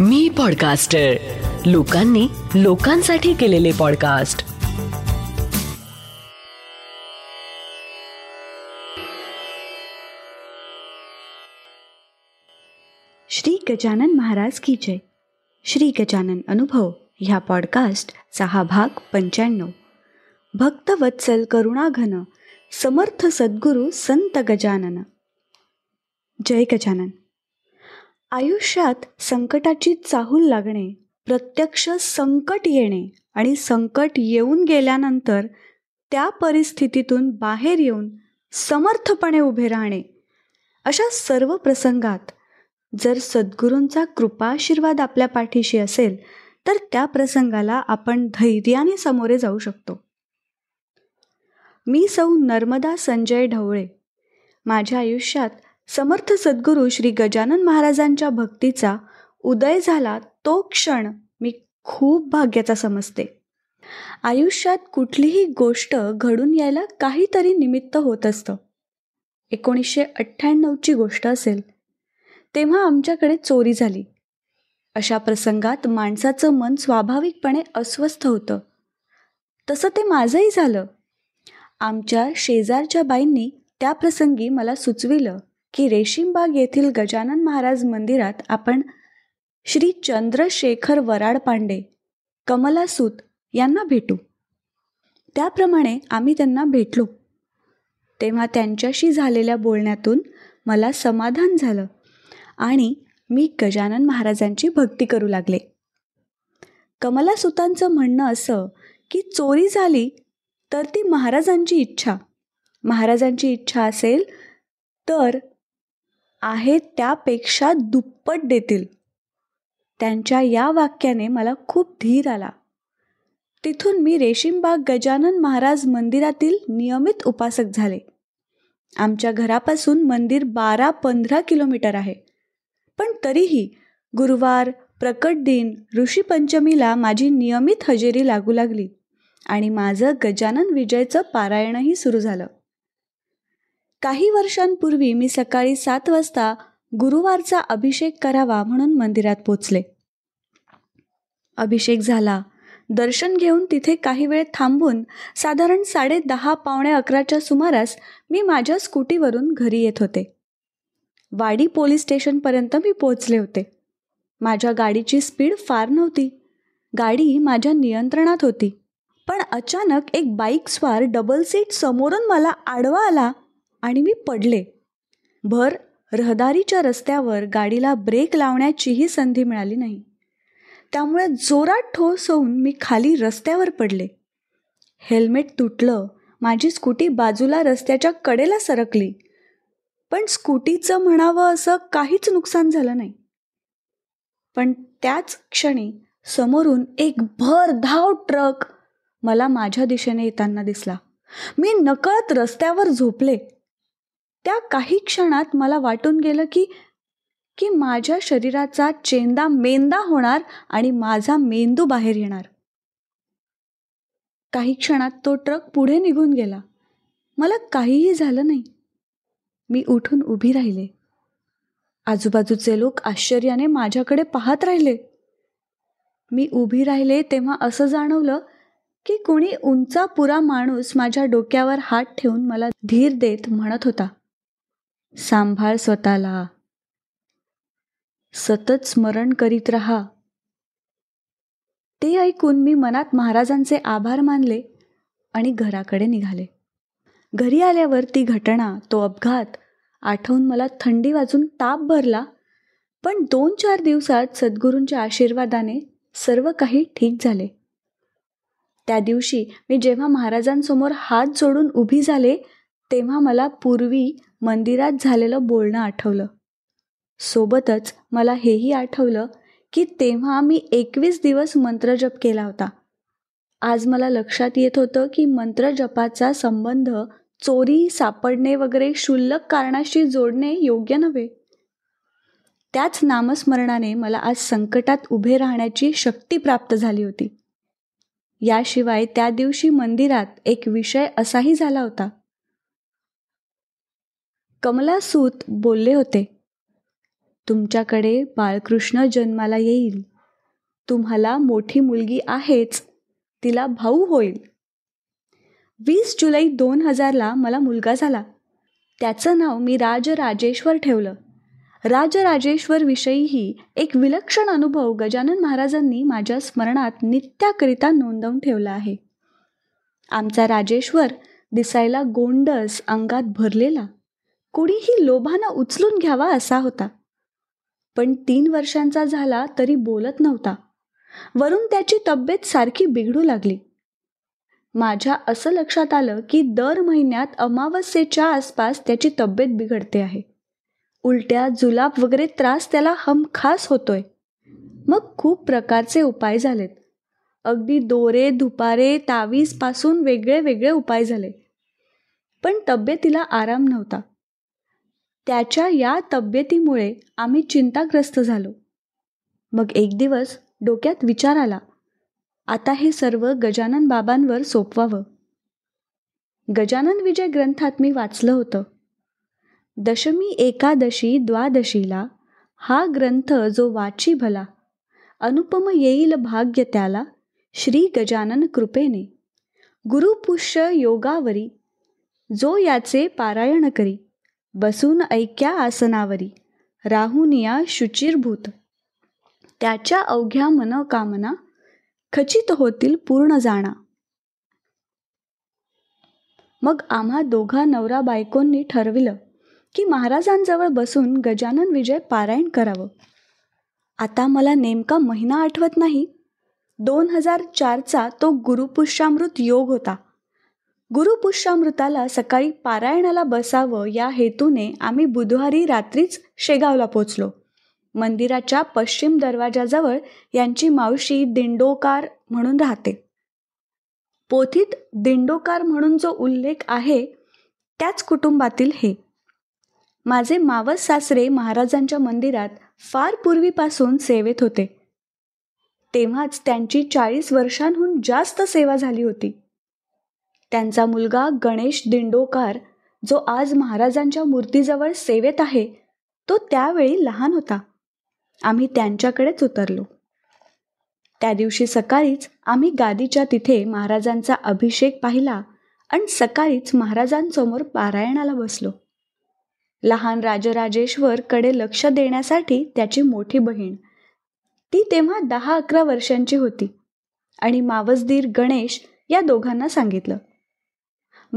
मी podcaster लोकांनी लोकांसाठी केलेले पॉडकास्ट श्री गजानन महाराज की जय. श्री गजानन अनुभव ह्या पॉडकास्टचा हा भाग पंच्याण्णव. भक्तवत्सल करुणाघन समर्थ सद्गुरू संत गजानन. जय गजानन. आयुष्यात संकटाची चाहूल लागणे प्रत्यक्ष संकट येणे आणि संकट येऊन गेल्यानंतर त्या परिस्थितीतून बाहेर येऊन समर्थपणे उभे राहणे. अशा सर्व प्रसंगात जर सद्गुरूंचा कृपाशीर्वाद आपल्या पाठीशी असेल तर त्या प्रसंगाला आपण धैर्याने सामोरे जाऊ शकतो. मी सौ नर्मदा संजय ढवळे. माझ्या आयुष्यात समर्थ सद्गुरू श्री गजानन महाराजांच्या भक्तीचा उदय झाला तो क्षण मी खूप भाग्याचा समजते. आयुष्यात कुठलीही गोष्ट घडून यायला काहीतरी निमित्त होत असतं. एकोणीसशे अठ्ठ्याण्णवची गोष्ट असेल तेव्हा आमच्याकडे चोरी झाली. अशा प्रसंगात माणसाचं मन स्वाभाविकपणे अस्वस्थ होतं. तसं ते माझंही झालं. आमच्या शेजारच्या बाईंनी त्या प्रसंगी मला सुचविलं की रेशीमबाग येथील गजानन महाराज मंदिरात आपण श्री चंद्रशेखर वराड पांडे कमलासूत यांना भेटू. त्याप्रमाणे आम्ही त्यांना भेटलो. तेव्हा त्यांच्याशी झालेल्या बोलण्यातून मला समाधान झालं आणि मी गजानन महाराजांची भक्ती करू लागले. कमलासुतांचं म्हणणं असं की चोरी झाली तर ती महाराजांची इच्छा. महाराजांची इच्छा असेल तर आहे त्यापेक्षा दुप्पट देतील. त्यांच्या या वाक्याने मला खूप धीर आला. तिथून मी रेशीमबाग गजानन महाराज मंदिरातील नियमित उपासक झाले. आमच्या घरापासून मंदिर बारा पंधरा किलोमीटर आहे. पण तरीही गुरुवार प्रकट दिन ऋषीपंचमीला माझी नियमित हजेरी लागू लागली आणि माझं गजानन विजयचं पारायणही सुरू झालं. काही वर्षांपूर्वी मी सकाळी सात वाजता गुरुवारचा अभिषेक करावा म्हणून मंदिरात पोचले. अभिषेक झाला. दर्शन घेऊन तिथे काही वेळ थांबून साधारण साडे दहा पावणे अकराच्या सुमारास मी माझ्या स्कूटीवरून घरी येत होते. वाडी पोलीस स्टेशनपर्यंत मी पोचले होते. माझ्या गाडीची स्पीड फार नव्हती. गाडी माझ्या नियंत्रणात होती. पण अचानक एक बाईक स्वार डबल सीट समोरून मला आडवा आला. आणि मी पडले. भर रहदारीच्या रस्त्यावर गाडीला ब्रेक लावण्याचीही संधी मिळाली नाही. त्यामुळे जोरात ठोस होऊन मी खाली रस्त्यावर पडले. हेल्मेट तुटलं माझी स्कूटी बाजूला रस्त्याच्या कडेला सरकली. पण स्कूटीचं म्हणावं असं काहीच नुकसान झालं नाही. पण त्याच क्षणी समोरून एक भरधाव ट्रक मला माझ्या दिशेने येताना दिसला. मी नकळत रस्त्यावर झोपले. त्या काही क्षणात मला वाटून गेलं की की माझ्या शरीराचा चेंदा मेंदा होणार आणि माझा मेंदू बाहेर येणार. काही क्षणात तो ट्रक पुढे निघून गेला. मला काहीही झालं नाही. मी उठून उभी राहिले. आजूबाजूचे लोक आश्चर्याने माझ्याकडे पाहत राहिले. मी उभी राहिले तेव्हा असं जाणवलं की कोणी उंचा पुरा माणूस माझ्या डोक्यावर हात ठेवून मला धीर देत म्हणत होता. सांभाळ स्वतःला. सतत स्मरण करीत रहा. ते ऐकून मी मनात महाराजांचे आभार मानले आणि घराकडे निघाले. घरी आल्यावर ती घटना तो अपघात आठवून मला थंडी वाजून ताप भरला पण दोन चार दिवसात सद्गुरूंच्या आशीर्वादाने सर्व काही ठीक झाले. त्या दिवशी मी जेव्हा महाराजांसमोर हात जोडून उभी झाले तेव्हा मला पूर्वी मंदिरात झालेलं बोलणं आठवलं. सोबतच मला हेही आठवलं की तेव्हा मी एकवीस दिवस मंत्रजप केला होता. आज मला लक्षात येत होतं की मंत्रजपाचा संबंध चोरी सापडणे वगैरे क्षुल्लक कारणाशी जोडणे योग्य नव्हे. त्याच नामस्मरणाने मला आज संकटात उभे राहण्याची शक्ती प्राप्त झाली होती. याशिवाय त्या दिवशी मंदिरात एक विषय असाही झाला होता. कमलासूत बोलले होते तुमच्याकडे बाळकृष्ण जन्माला येईल. तुम्हाला मोठी मुलगी आहेच तिला भाऊ होईल. वीस जुलै दोन हजारला मला मुलगा झाला. त्याचं नाव मी राजराजेश्वर ठेवलं. राजराजेश्वरविषयीही एक विलक्षण अनुभव गजानन महाराजांनी माझ्या स्मरणात नित्याकरिता नोंदवून ठेवला आहे. आमचा राजेश्वर दिसायला गोंडस अंगात भरलेला. कुणीही लोभानं उचलून घ्यावा असा होता. पण तीन वर्षांचा झाला तरी बोलत नव्हता. वरून त्याची तब्येत सारखी बिघडू लागली. माझ्या असं लक्षात आलं की दर महिन्यात अमावस्येच्या आसपास त्याची तब्येत बिघडते आहे. उलट्या जुलाब वगैरे त्रास त्याला हमखास होतोय. मग खूप प्रकारचे उपाय झालेत. अगदी दोरे दुपारे तावीजपासून वेगळे वेगळे उपाय झाले. पण तब्येतीला आराम नव्हता. त्याच्या या तब्येतीमुळे आम्ही चिंताग्रस्त झालो. मग एक दिवस डोक्यात विचार आला आता हे सर्व गजानन बाबांवर सोपवावं. गजानन विजय ग्रंथात मी वाचलं होतं. दशमी एकादशी द्वादशीला हा ग्रंथ जो वाची भला अनुपम येईल भाग्य त्याला श्री गजानन कृपेने. गुरुपुष्य योगावरी जो याचे पारायण करी. बसून ऐक्या आसनावरी. राहुनिया शुचिरभूत. त्याच्या अवघ्या मनोकामना खचित होतील पूर्ण जाणा. मग आम्हा दोघा नवरा बायकोंनी ठरविलं की महाराजांजवळ बसून गजानन विजय पारायण करावं. आता मला नेमका महिना आठवत नाही. दोन हजार चारचा तो गुरुपुष्यामृत योग होता. गुरुपुष्यामृताला सकाळी पारायणाला बसावं या हेतूने आम्ही बुधवारी रात्रीच शेगावला पोचलो. मंदिराच्या पश्चिम दरवाजाजवळ यांची मावशी दिंडोकार म्हणून राहते. पोथीत दिंडोकार म्हणून जो उल्लेख आहे त्याच कुटुंबातील हे. माझे मावस सासरे महाराजांच्या मंदिरात फार पूर्वीपासून सेवेत होते. तेव्हाच त्यांची चाळीस वर्षांहून जास्त सेवा झाली होती. त्यांचा मुलगा गणेश दिंडोकार जो आज महाराजांच्या मूर्तीजवळ सेवेत आहे तो त्यावेळी लहान होता. आम्ही त्यांच्याकडेच उतरलो. त्या दिवशी सकाळीच आम्ही गादीच्या तिथे महाराजांचा अभिषेक पाहिला आणि सकाळीच महाराजांसमोर पारायणाला बसलो. लहान राजराजेश्वर कडे लक्ष देण्यासाठी त्याची मोठी बहीण. ती तेव्हा दहा अकरा वर्षांची होती आणि मावसदीर गणेश या दोघांना सांगितलं.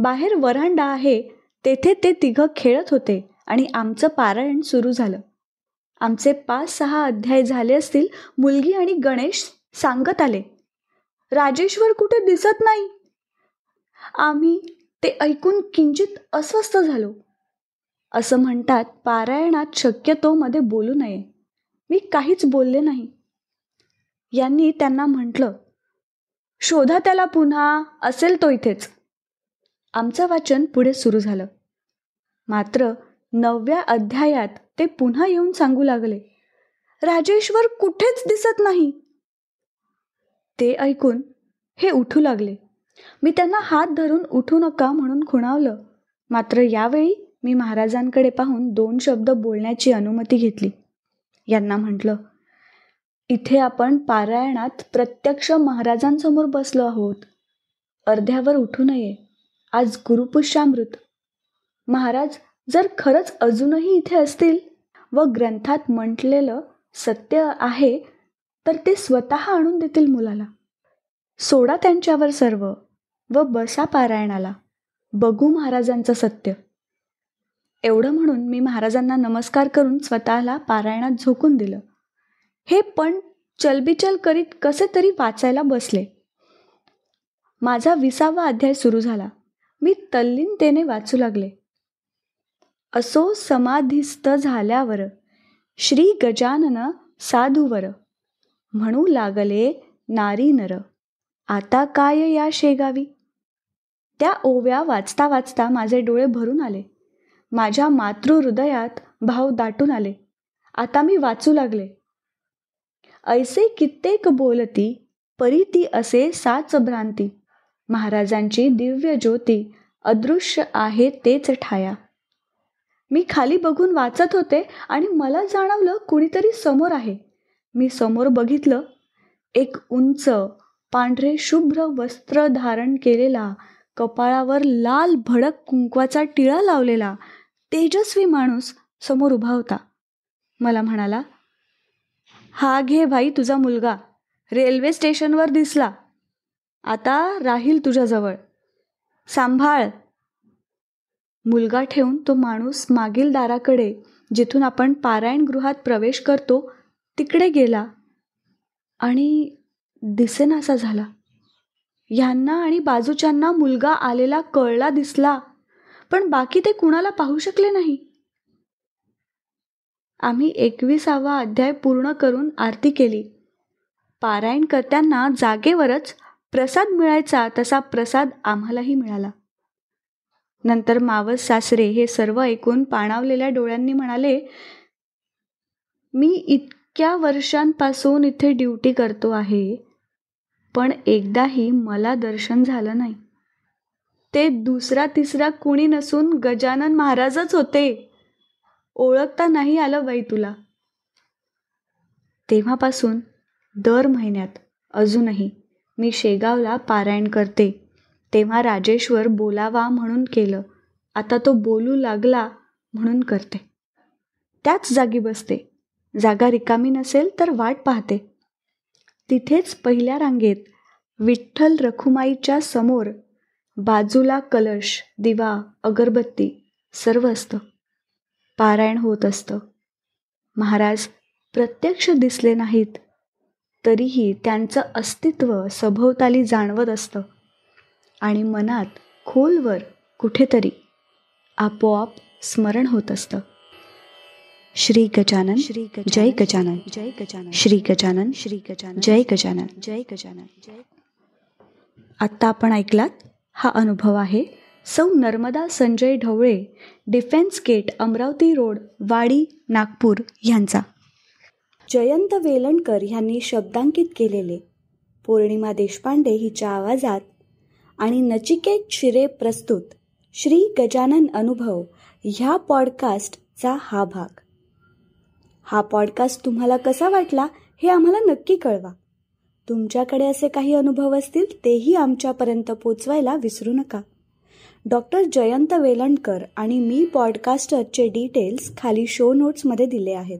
बाहेर वरांडा आहे तेथे ते तिघं खेळत होते आणि आमचं पारायण सुरू झालं. आमचे पाच सहा अध्याय झाले असतील मुलगी आणि गणेश सांगत आले राजेश्वर कुठे दिसत नाही? आम्ही ते ऐकून किंचित अस्वस्थ झालो. असं म्हणतात पारायणात शक्यतो मध्ये बोलू नये. मी काहीच बोलले नाही. यांनी त्यांना म्हटलं शोधा त्याला पुन्हा असेल तो इथेच. आमचं वाचन पुढे सुरू झालं. मात्र नवव्या अध्यायात ते पुन्हा येऊन सांगू लागले राजेश्वर कुठेच दिसत नाही. ते ऐकून हे उठू लागले. मी त्यांना हात धरून उठू नका म्हणून खुणावलं. मात्र यावेळी मी महाराजांकडे पाहून दोन शब्द बोलण्याची अनुमती घेतली. यांना म्हटलं इथे आपण पारायणात प्रत्यक्ष महाराजांसमोर बसलो आहोत. अर्ध्यावर उठू नये. आज गुरुपुष्यामृत. महाराज जर खरंच अजूनही इथे असतील व ग्रंथात म्हटलेलं सत्य आहे तर ते स्वतः आणून देतील मुलाला. सोडा त्यांच्यावर सर्व व बसा पारायणाला. बघू महाराजांचं सत्य. एवढं म्हणून मी महाराजांना नमस्कार करून स्वतःला पारायणात झोकून दिलं. हे पण चलबिचल करीत कसे तरी वाचायला बसले. माझा विसावा अध्याय सुरू झाला. मी तल्लीनतेने वाचू लागले. असो समाधिस्थ झाल्यावर श्री गजानन साधूवर म्हणू लागले नारी नर आता काय या शेगावी? त्या ओव्या वाचता वाचता माझे डोळे भरून आले. माझ्या मातृहृदयात भाव दाटून आले. आता मी वाचू लागले. ऐसे कित्येक बोलती परी ती असे साच भ्रांती. महाराजांची दिव्य ज्योती अदृश्य आहे तेच ठाया. मी खाली बघून वाचत होते आणि मला जाणवलं कुणीतरी समोर आहे. मी समोर बघितलं. एक उंच पांढरे शुभ्र वस्त्र धारण केलेला कपाळावर लाल भडक कुंकवाचा टिळा लावलेला तेजस्वी माणूस समोर उभा होता. मला म्हणाला हा घे भाई तुझा मुलगा. रेल्वे स्टेशनवर दिसला. आता राहील तुझ्याजवळ. सांभाळ. मुलगा ठेवून तो माणूस मागील दाराकडे जिथून आपण पारायण गृहात प्रवेश करतो तिकडे गेला आणि दिसेनासा झाला. ह्यांना आणि बाजूच्यांना मुलगा आलेला कळला दिसला पण बाकी ते कुणाला पाहू शकले नाही? आम्ही एकविसावा अध्याय पूर्ण करून आरती केली. पारायण करत्यांना जागेवरच प्रसाद मिळायचा तसा प्रसाद आम्हालाही मिळाला. नंतर मावस सासरे हे सर्व ऐकून पाणावलेल्या डोळ्यांनी म्हणाले मी इतक्या वर्षांपासून इथे ड्युटी करतो आहे पण एकदाही मला दर्शन झालं नाही. ते दुसरा तिसरा कुणी नसून गजानन महाराजच होते. ओळखता नाही आलं बाई तुला. तेव्हापासून दर महिन्यात अजूनही मी शेगावला पारायण करते. तेव्हा राजेश्वर बोलावा म्हणून केलं. आता तो बोलू लागला म्हणून करते. त्याच जागी बसते. जागा रिकामी नसेल तर वाट पाहते. तिथेच पहिल्या रांगेत विठ्ठल रखुमाईच्या समोर बाजूला कलश दिवा अगरबत्ती सर्व असतं. पारायण होत असतं. महाराज प्रत्यक्ष दिसले नाहीत. तरीही त्यांचं अस्तित्व सभोवताली जाणवत असतं. आणि मनात खोलवर कुठेतरी आपोआप स्मरण होत असतं. श्री गजानन श्री जय गजानन जय गजानन श्री गजानन श्री गजानन जय गजानन. जय गजानन जय आत्ता आपण ऐकलात हा अनुभव आहे सौ Narmada Sanjay Dhawale defence gate Amravati road Wadi Nagpur यांचा. जयंत वेलणकर यांनी शब्दांकित केलेले. पौर्णिमा देशपांडे हिच्या आवाजात आणि नचिकेत शिरे प्रस्तुत श्री गजानन अनुभव ह्या पॉडकास्टचा हा भाग. हा पॉडकास्ट तुम्हाला कसा वाटला हे आम्हाला नक्की कळवा. तुमच्याकडे असे काही अनुभव असतील तेही आमच्यापर्यंत पोचवायला विसरू नका. डॉक्टर जयंत वेलणकर आणि मी पॉडकास्टरचे डिटेल्स खाली शो नोट्समध्ये दिले आहेत.